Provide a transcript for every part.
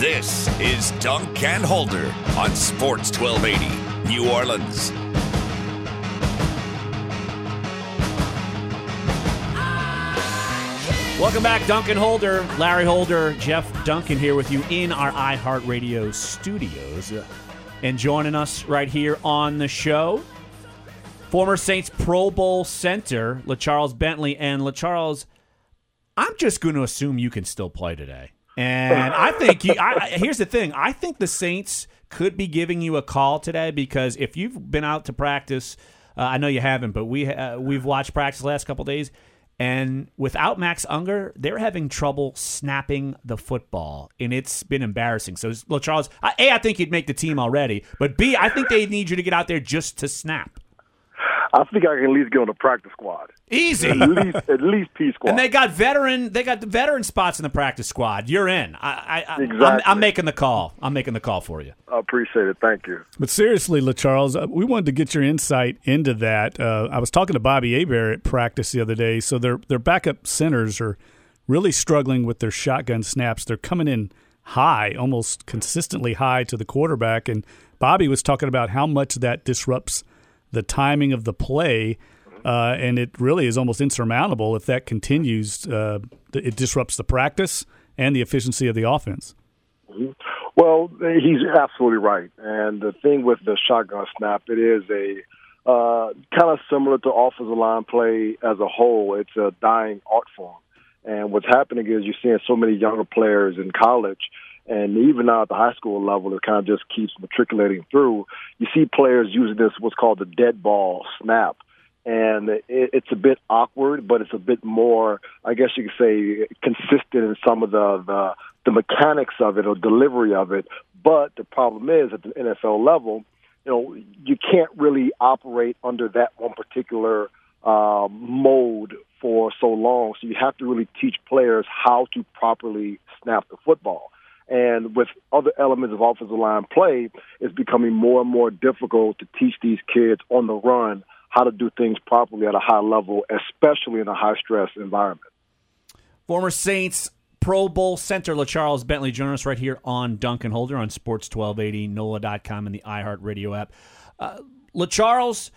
This is Dunk and Holder on Sports 1280, New Orleans. Welcome back, Duncan Holder, Larry Holder, Jeff Duncan here with you in our iHeartRadio studios. And joining us right here on the show, former Saints Pro Bowl center, LeCharles Bentley. And LeCharles, I'm just going to assume you can still play today. And I think you, I, here's the thing I think the Saints could be giving you a call today because if you've been out to practice, uh, I know you haven't, but we uh, we've watched practice the last couple days, and without Max Unger, they're having trouble snapping the football, and it's been embarrassing. So, well, Charles, I- a, I think you'd make the team already, but b, I think they need you to get out there just to snap. I think I can at least get on the practice squad. Easy. At least, at least P squad. And they got veteran. They got the veteran spots in the practice squad. You're in. I, I, I, I'm, I'm making the call. I'm making the call for you. I appreciate it. Thank you. But seriously, LeCharles, uh, we wanted to get your insight into that. Uh, I was talking to Bobby Hebert at practice the other day. So their their backup centers are really struggling with their shotgun snaps. They're coming in high, almost consistently high to the quarterback. And Bobby was talking about how much that disrupts the timing of the play. Uh, and it really is almost insurmountable if that continues. Uh, it disrupts the practice and the efficiency of the offense. Well, he's absolutely right. And the thing with the shotgun snap, it is a uh, kind of similar to offensive line play as a whole. It's a dying art form. And what's happening is you're seeing so many younger players in college, and even now at the high school level, it kind of just keeps matriculating through. You see players using this what's called the dead ball snap. And it, it's a bit awkward, but it's a bit more, I guess you could say, consistent in some of the, the the mechanics of it or delivery of it. But the problem is at the NFL level, you know, you can't really operate under that one particular uh, mode for so long. So you have to really teach players how to properly snap the football. And with other elements of offensive line play, it's becoming more and more difficult to teach these kids on the run how to do things properly at a high level, especially in a high stress environment. Former Saints Pro Bowl center LeCharles Bentley joining us right here on Duncan Holder on Sports 1280, NOLA.com, and the iHeartRadio app. Uh, LeCharles,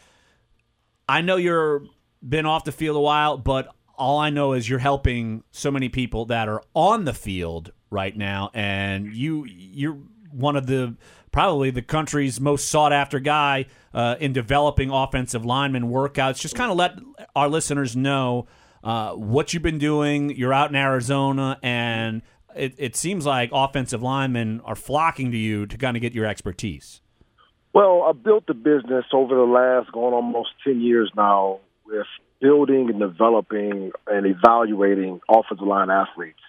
I know you're been off the field a while, but all I know is you're helping so many people that are on the field right now, and you you're one of the probably the country's most sought after guy uh, in developing offensive lineman workouts. Just kind of let our listeners know uh, what you've been doing. You're out in Arizona, and it, it seems like offensive linemen are flocking to you to kind of get your expertise. Well, I built the business over the last going almost 10 years now with building and developing and evaluating offensive line athletes.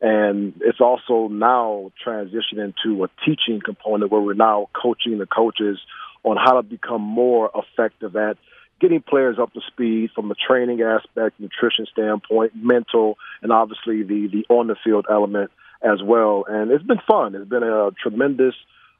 And it's also now transitioning to a teaching component where we're now coaching the coaches on how to become more effective at getting players up to speed from a training aspect, nutrition standpoint, mental, and obviously the, the on the field element as well. And it's been fun. It's been a tremendous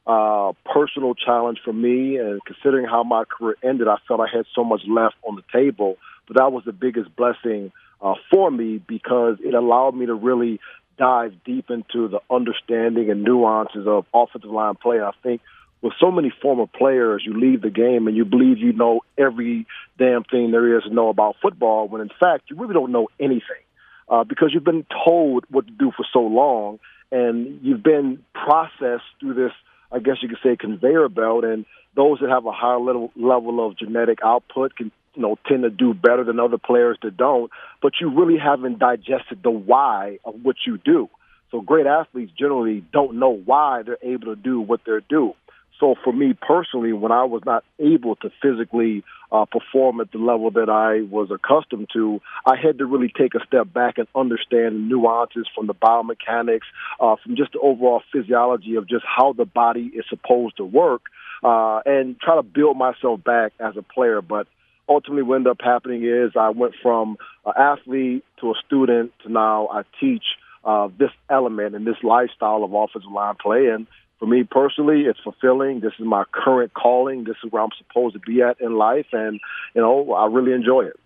uh, personal challenge for me. And considering how my career ended, I felt I had so much left on the table. But that was the biggest blessing uh, for me because it allowed me to really dive deep into the understanding and nuances of offensive line play. I think with so many former players, you leave the game and you believe you know every damn thing there is to know about football, when in fact you really don't know anything uh, because you've been told what to do for so long, and you've been processed through this, I guess you could say, conveyor belt. And those that have a higher level level of genetic output can, you know, tend to do better than other players that don't. But you really haven't digested the why of what you do. So great athletes generally don't know why they're able to do what they're do. So for me personally, when I was not able to physically uh, perform at the level that I was accustomed to, I had to really take a step back and understand the nuances from the biomechanics, uh, from just the overall physiology of just how the body is supposed to work, uh, and try to build myself back as a player. But ultimately, what ended up happening is I went from an athlete to a student to now I teach uh, this element and this lifestyle of offensive line play. And for me personally, it's fulfilling. This is my current calling. This is where I'm supposed to be at in life, and you know I really enjoy it.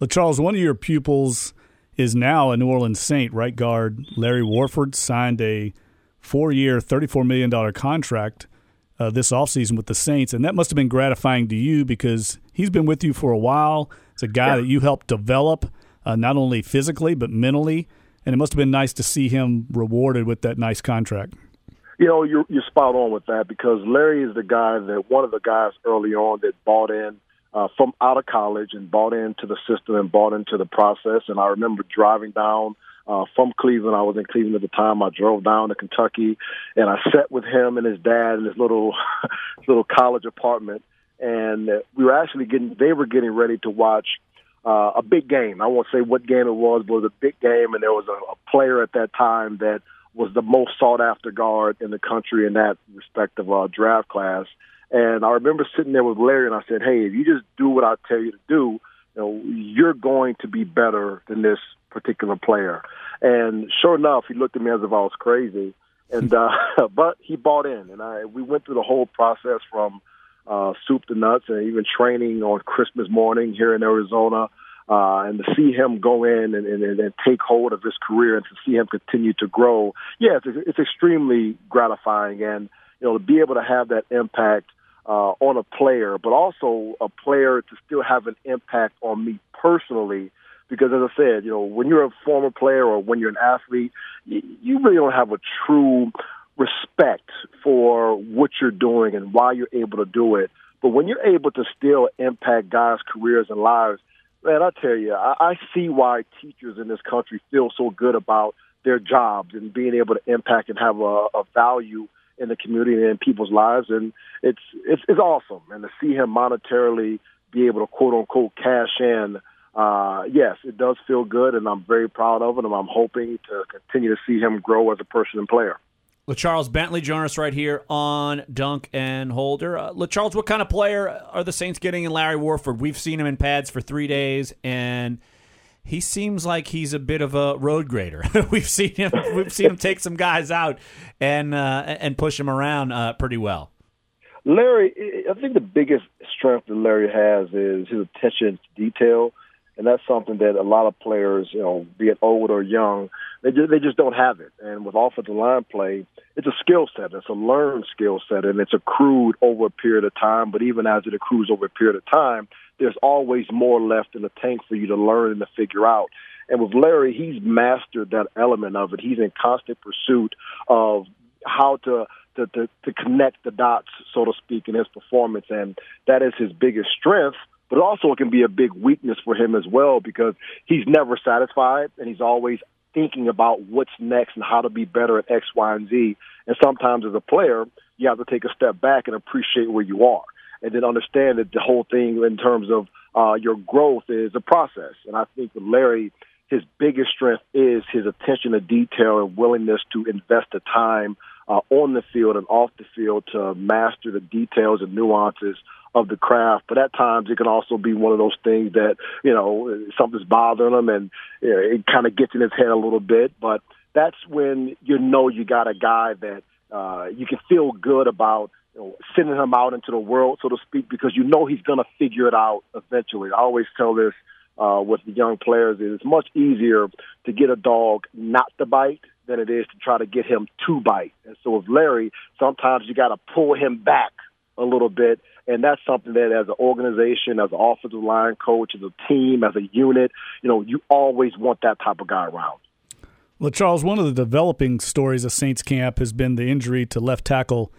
Well, Charles, one of your pupils is now a New Orleans Saint. Right guard Larry Warford signed a four-year, $34 million contract uh, this offseason with the Saints, and that must have been gratifying to you because he's been with you for a while. It's a guy yeah. that you helped develop, uh, not only physically but mentally, and it must have been nice to see him rewarded with that nice contract. You know, you're you're spot on with that because Larry is the guy that one of the guys early on that bought in uh, from out of college and bought into the system and bought into the process. And I remember driving down uh, from Cleveland. I was in Cleveland at the time. I drove down to Kentucky, and I sat with him and his dad in his little little college apartment. And we were actually getting they were getting ready to watch uh, a big game. I won't say what game it was, but it was a big game, and there was a, a player at that time that was the most sought after guard in the country in that respective uh, draft class. And I remember sitting there with Larry, and I said, "Hey, if you just do what I tell you to do, you know, you're going to be better than this particular player." And sure enough, he looked at me as if I was crazy, and uh, but he bought in, and I we went through the whole process from uh, soup to nuts, and even training on Christmas morning here in Arizona uh, and to see him go in and, and, and take hold of his career and to see him continue to grow, yeah, it's, it's extremely gratifying. And you know, to be able to have that impact uh, on a player, but also a player to still have an impact on me personally. Because as I said, you know, when you're a former player or when you're an athlete, you, really don't have a true respect for what you're doing and why you're able to do it. But when you're able to still impact guys' careers and lives, man, I tell you, I, I see why teachers in this country feel so good about their jobs and being able to impact and have a, a value in the community and in people's lives, and it's it's it's awesome. And to see him monetarily be able to quote unquote cash in, uh, yes, it does feel good, and I'm very proud of it, and I'm hoping to continue to see him grow as a person and player. LeCharles Bentley joining us right here on Dunk and Holder. Uh, LeCharles, what kind of player are the Saints getting in Larry Warford? We've seen him in pads for three days, and he seems like he's a bit of a road grader. we've seen him. We've seen him take some guys out and uh, and push them around uh, pretty well. Larry, I think the biggest strength that Larry has is his attention to detail and that's something that a lot of players, you know, be it old or young, they just, they just don't have it. And with offensive line play, it's a skill set. It's a learned skill set, and it's accrued over a period of time. But even as it accrues over a period of time, there's always more left in the tank for you to learn and to figure out. And with Larry, he's mastered that element of it. He's in constant pursuit of how to to, to, to connect the dots, so to speak, in his performance, and that is his biggest strength but also it can be a big weakness for him as well because he's never satisfied and he's always thinking about what's next and how to be better at X, Y, and Z. And sometimes as a player, you have to take a step back and appreciate where you are and then understand that the whole thing in terms of uh, your growth is a process. And I think with Larry, his biggest strength is his attention to detail and willingness to invest the time uh, on the field and off the field to master the details and nuances of the craft. But at times it can also be one of those things that, you know, something's bothering him and you know, it kind of gets in his head a little bit. But that's when you know you got a guy that uh, you can feel good about you know, sending him out into the world, so to speak, because you know he's going to figure it out eventually. I always tell this uh, with the young players is it's much easier to get a dog not to bite than it is to try to get him to bite. And so with Larry, sometimes you got to pull him back a little bit and that's something that, as an organization, as an offensive line coach, as a team, as a unit, you know, you always want that type of guy around. Well, Charles, one of the developing stories of Saints camp has been the injury to left tackle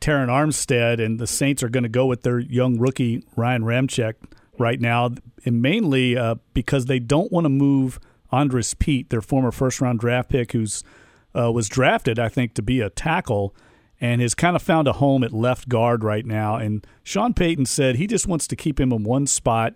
Terron Armstead, and the Saints are going to go with their young rookie Ryan Ramczyk right now, and mainly uh, because they don't want to move Andrus Peat, their former first round draft pick, who's uh, was drafted, I think, to be a tackle and has kind of found a home at left guard right now. And Sean Payton said he just wants to keep him in one spot,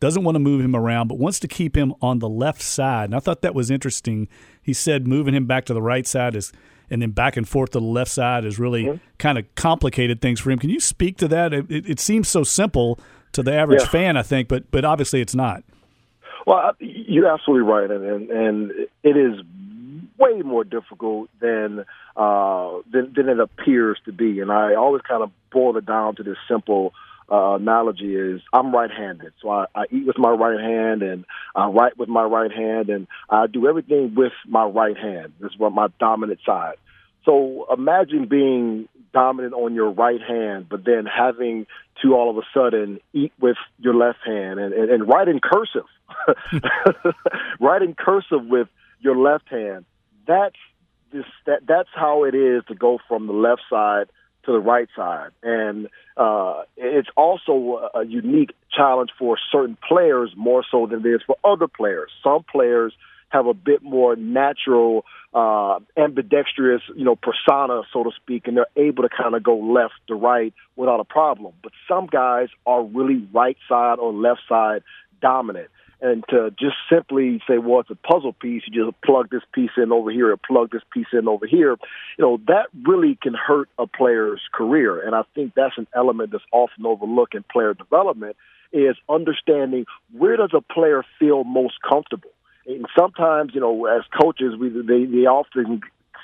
doesn't want to move him around, but wants to keep him on the left side. And I thought that was interesting. He said moving him back to the right side is and then back and forth to the left side is really Mm-hmm. kind of complicated things for him. Can you speak to that? It, it, it seems so simple to the average Yeah. fan, I think, but but obviously it's not. Well, you're absolutely right, and and, it is way more difficult than uh, than, than it appears to be. And I always kind of boil it down to this simple uh, analogy: is I'm right-handed, so I, I eat with my right hand, and I write with my right hand, and I do everything with my right hand. This is what my dominant side. So imagine being dominant on your right hand, but then having to all of a sudden eat with your left hand and, and, and write in cursive. write in cursive with your left hand. That's this that that's how it is to go from the left side to the right side. And uh, it's also a unique challenge for certain players more so than it is for other players. Some players have a bit more natural, uh, ambidextrous, you know, persona, so to speak, and they're able to kind of go left to right without a problem. But some guys are really right side or left side dominant. And to just simply say, well, it's a puzzle piece, you just plug this piece in over here or plug this piece in over here, you know, that really can hurt a player's career. And I think that's an element that's often overlooked in player development is understanding where does a player feel most comfortable. And sometimes, you know, as coaches, we they, they often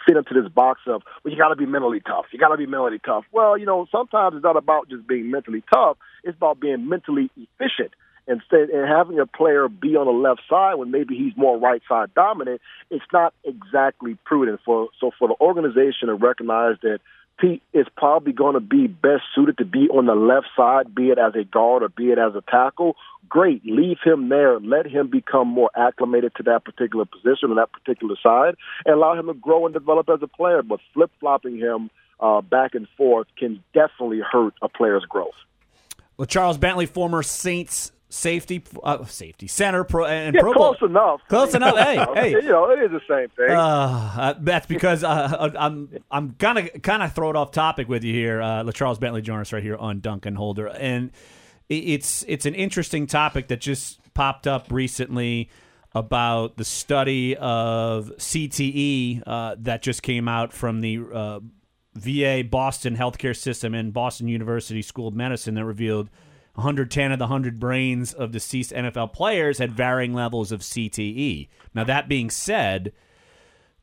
fit into this box of, well, you got to be mentally tough. You got to be mentally tough. Well, you know, sometimes it's not about just being mentally tough. It's about being mentally efficient. Say, and having a player be on the left side when maybe he's more right side dominant, it's not exactly prudent. For so for the organization to recognize that Peat is probably going to be best suited to be on the left side, be it as a guard or be it as a tackle. Great, leave him there. Let him become more acclimated to that particular position on that particular side, and allow him to grow and develop as a player. But flip flopping him uh, back and forth can definitely hurt a player's growth. Well, Charles Bentley, former Saints safety, uh, safety center, pro, and Yeah, Pro close Bowl. enough. Close enough. Hey, hey. you know, it is the same thing. Uh, uh, that's because uh, I'm I'm gonna kind of throw it off topic with you here. Uh, Charles Bentley us right here on Duncan Holder, and it's it's an interesting topic that just popped up recently about the study of CTE uh, that just came out from the uh, VA Boston healthcare system and Boston University School of Medicine that revealed 110 of the 100 brains of deceased NFL players had varying levels of CTE. Now, that being said,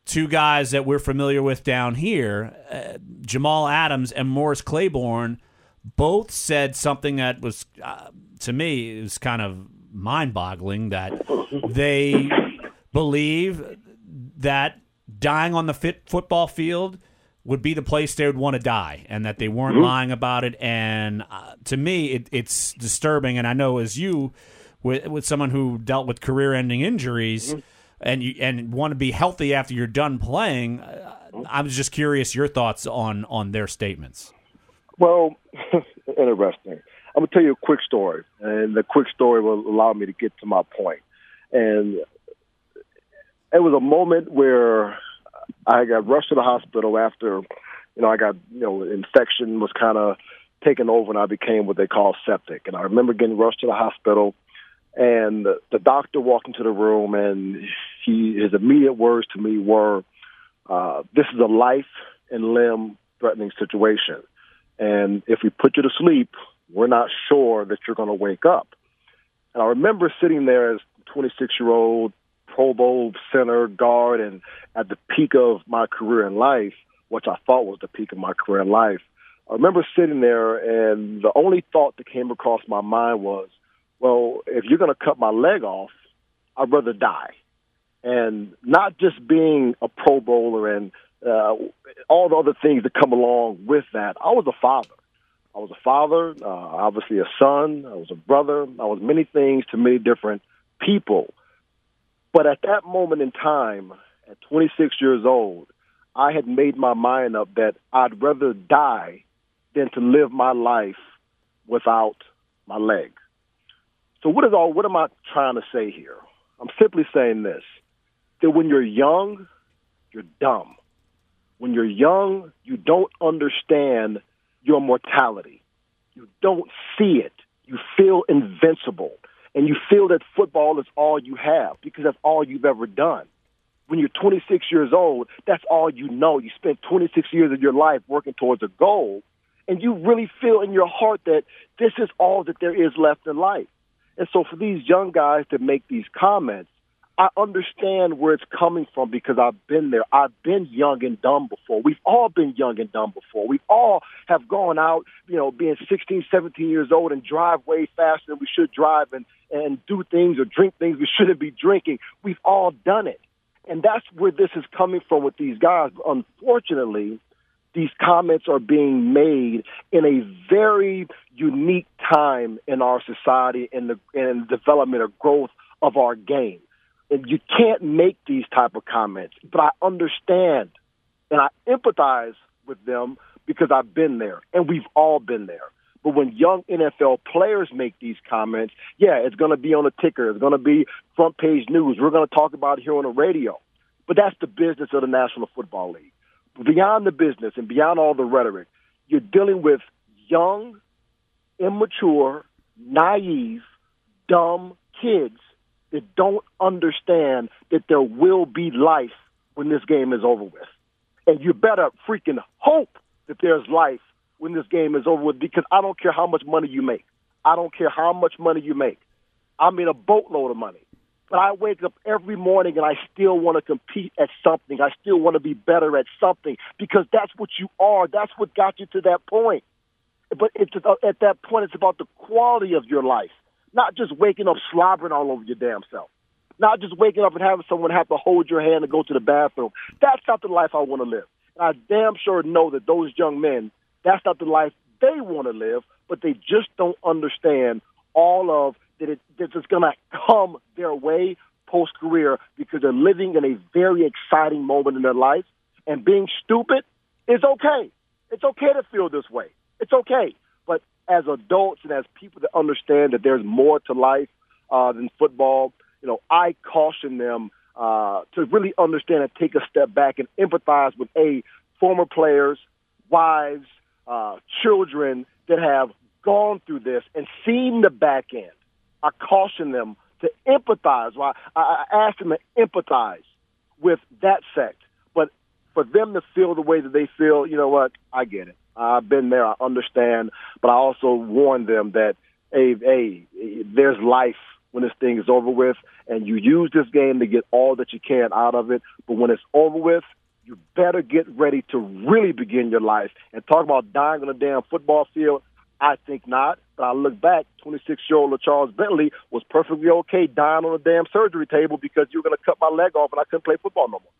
two guys that we're familiar with down here, uh, Jamal Adams and Morris Claiborne, both said something that was, uh, to me, is kind of mind boggling that they believe that dying on the football field would be the place they would want to die and that they weren't lying about it. And uh, to me it, it's disturbing. And i know as you with, with someone who dealt with career-ending injuries and you and want to be healthy after you're done playing uh, i was just curious your thoughts on on their statements. Well, interesting. I'm gonna tell you a quick story, and the quick story will allow me to get to my point. And it was a moment where I got rushed to the hospital after, you know, I got, you know, infection was kind of taken over, and I became what they call septic. And I remember getting rushed to the hospital, and the, the doctor walked into the room, and he his immediate words to me were, uh, "This is a life and limb threatening situation." And if we put you to sleep, we're not sure that you're going to wake up. And I remember sitting there as 26 year old Pro Bowl center guard and at the peak of my career in life, which I thought was the peak of my career in life. I remember sitting there and the only thought that came across my mind was, well, if you're going to cut my leg off, I'd rather die. And not just being a Pro Bowler and uh, all the other things that come along with that. I was a father. I was a father, uh, obviously a son. I was a brother. I was many things to many different people. But at that moment in time, at 26 years old, I had made my mind up that I'd rather die than to live my life without my leg. So what is all? What am I trying to say here? I'm simply saying this: that when you're young, you're dumb. When you're young, you don't understand your mortality. You don't see it. You feel invincible. And you feel that football is all you have because that's all you've ever done. When you're 26 years old, that's all you know. You spent 26 years of your life working towards a goal, and you really feel in your heart that this is all that there is left in life. And so for these young guys to make these comments, I understand where it's coming from because I've been there. I've been young and dumb before. We've all been young and dumb before. We all have gone out, you know, being 16, 17 years old and drive way faster than we should drive and, and do things or drink things we shouldn't be drinking. We've all done it. And that's where this is coming from with these guys. Unfortunately, these comments are being made in a very unique time in our society and the, and development or growth of our game and you can't make these type of comments. But I understand and I empathize with them because I've been there and we've all been there. But when young NFL players make these comments, yeah, it's going to be on the ticker. It's going to be front page news. We're going to talk about it here on the radio. But that's the business of the National Football League. Beyond the business and beyond all the rhetoric, you're dealing with young, immature, naive, dumb kids that don't understand that there will be life when this game is over with. And you better freaking hope that there's life when this game is over with because I don't care how much money you make. I don't care how much money you make. I mean a boatload of money. But I wake up every morning and I still want to compete at something. I still want to be better at something because that's what you are. That's what got you to that point. But it's uh, at that point, it's about the quality of your life. Not just waking up slobbering all over your damn self. Not just waking up and having someone have to hold your hand and go to the bathroom. That's not the life I want to live. And I damn sure know that those young men, that's not the life they want to live, but they just don't understand all of that it that it's going to come their way post career because they're living in a very exciting moment in their life. And being stupid is okay. It's okay to feel this way. It's okay But as adults and as people that understand that there's more to life uh, than football, you know, I caution them uh, to really understand and take a step back and empathize with a former players, wives, uh, children that have gone through this and seen the back end. I caution them to empathize. Well, I, I ask them to empathize with that sect, but for them to feel the way that they feel, you know what? I get it. I've been there. I understand, but I also warn them that hey, hey, there's life when this thing is over with, and you use this game to get all that you can out of it. But when it's over with, you better get ready to really begin your life. And talk about dying on a damn football field. I think not. But I look back, 26 year old Charles Bentley was perfectly okay dying on a damn surgery table because you were going to cut my leg off and I couldn't play football no more.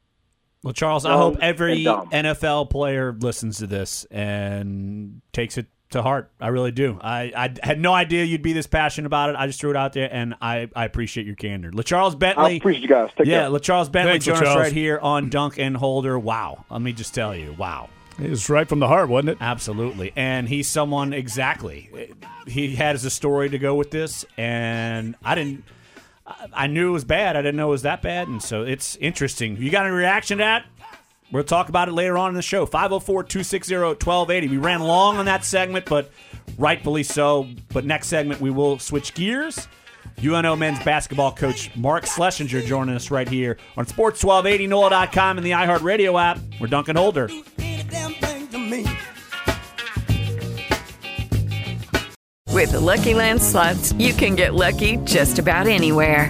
Well, Charles, I hope um, every NFL um, player listens to this and takes it to heart. I really do. I, I had no idea you'd be this passionate about it. I just threw it out there, and I, I appreciate your candor. LeCharles Bentley. I appreciate you guys. Take yeah, care. LeCharles Bentley Thanks, joining us right here on Dunk and Holder. Wow. Let me just tell you, wow. It was right from the heart, wasn't it? Absolutely. And he's someone exactly. He has a story to go with this, and I didn't. I- I knew it was bad. I didn't know it was that bad, and so it's interesting. You got any reaction to that? We'll talk about it later on in the show. 504 260 1280. We ran long on that segment, but rightfully so. But next segment, we will switch gears. UNO men's basketball coach Mark Slessinger joining us right here on Sports 1280, NOLA.com, and the iHeartRadio app. We're Duncan Holder. With the Lucky Land slots, you can get lucky just about anywhere.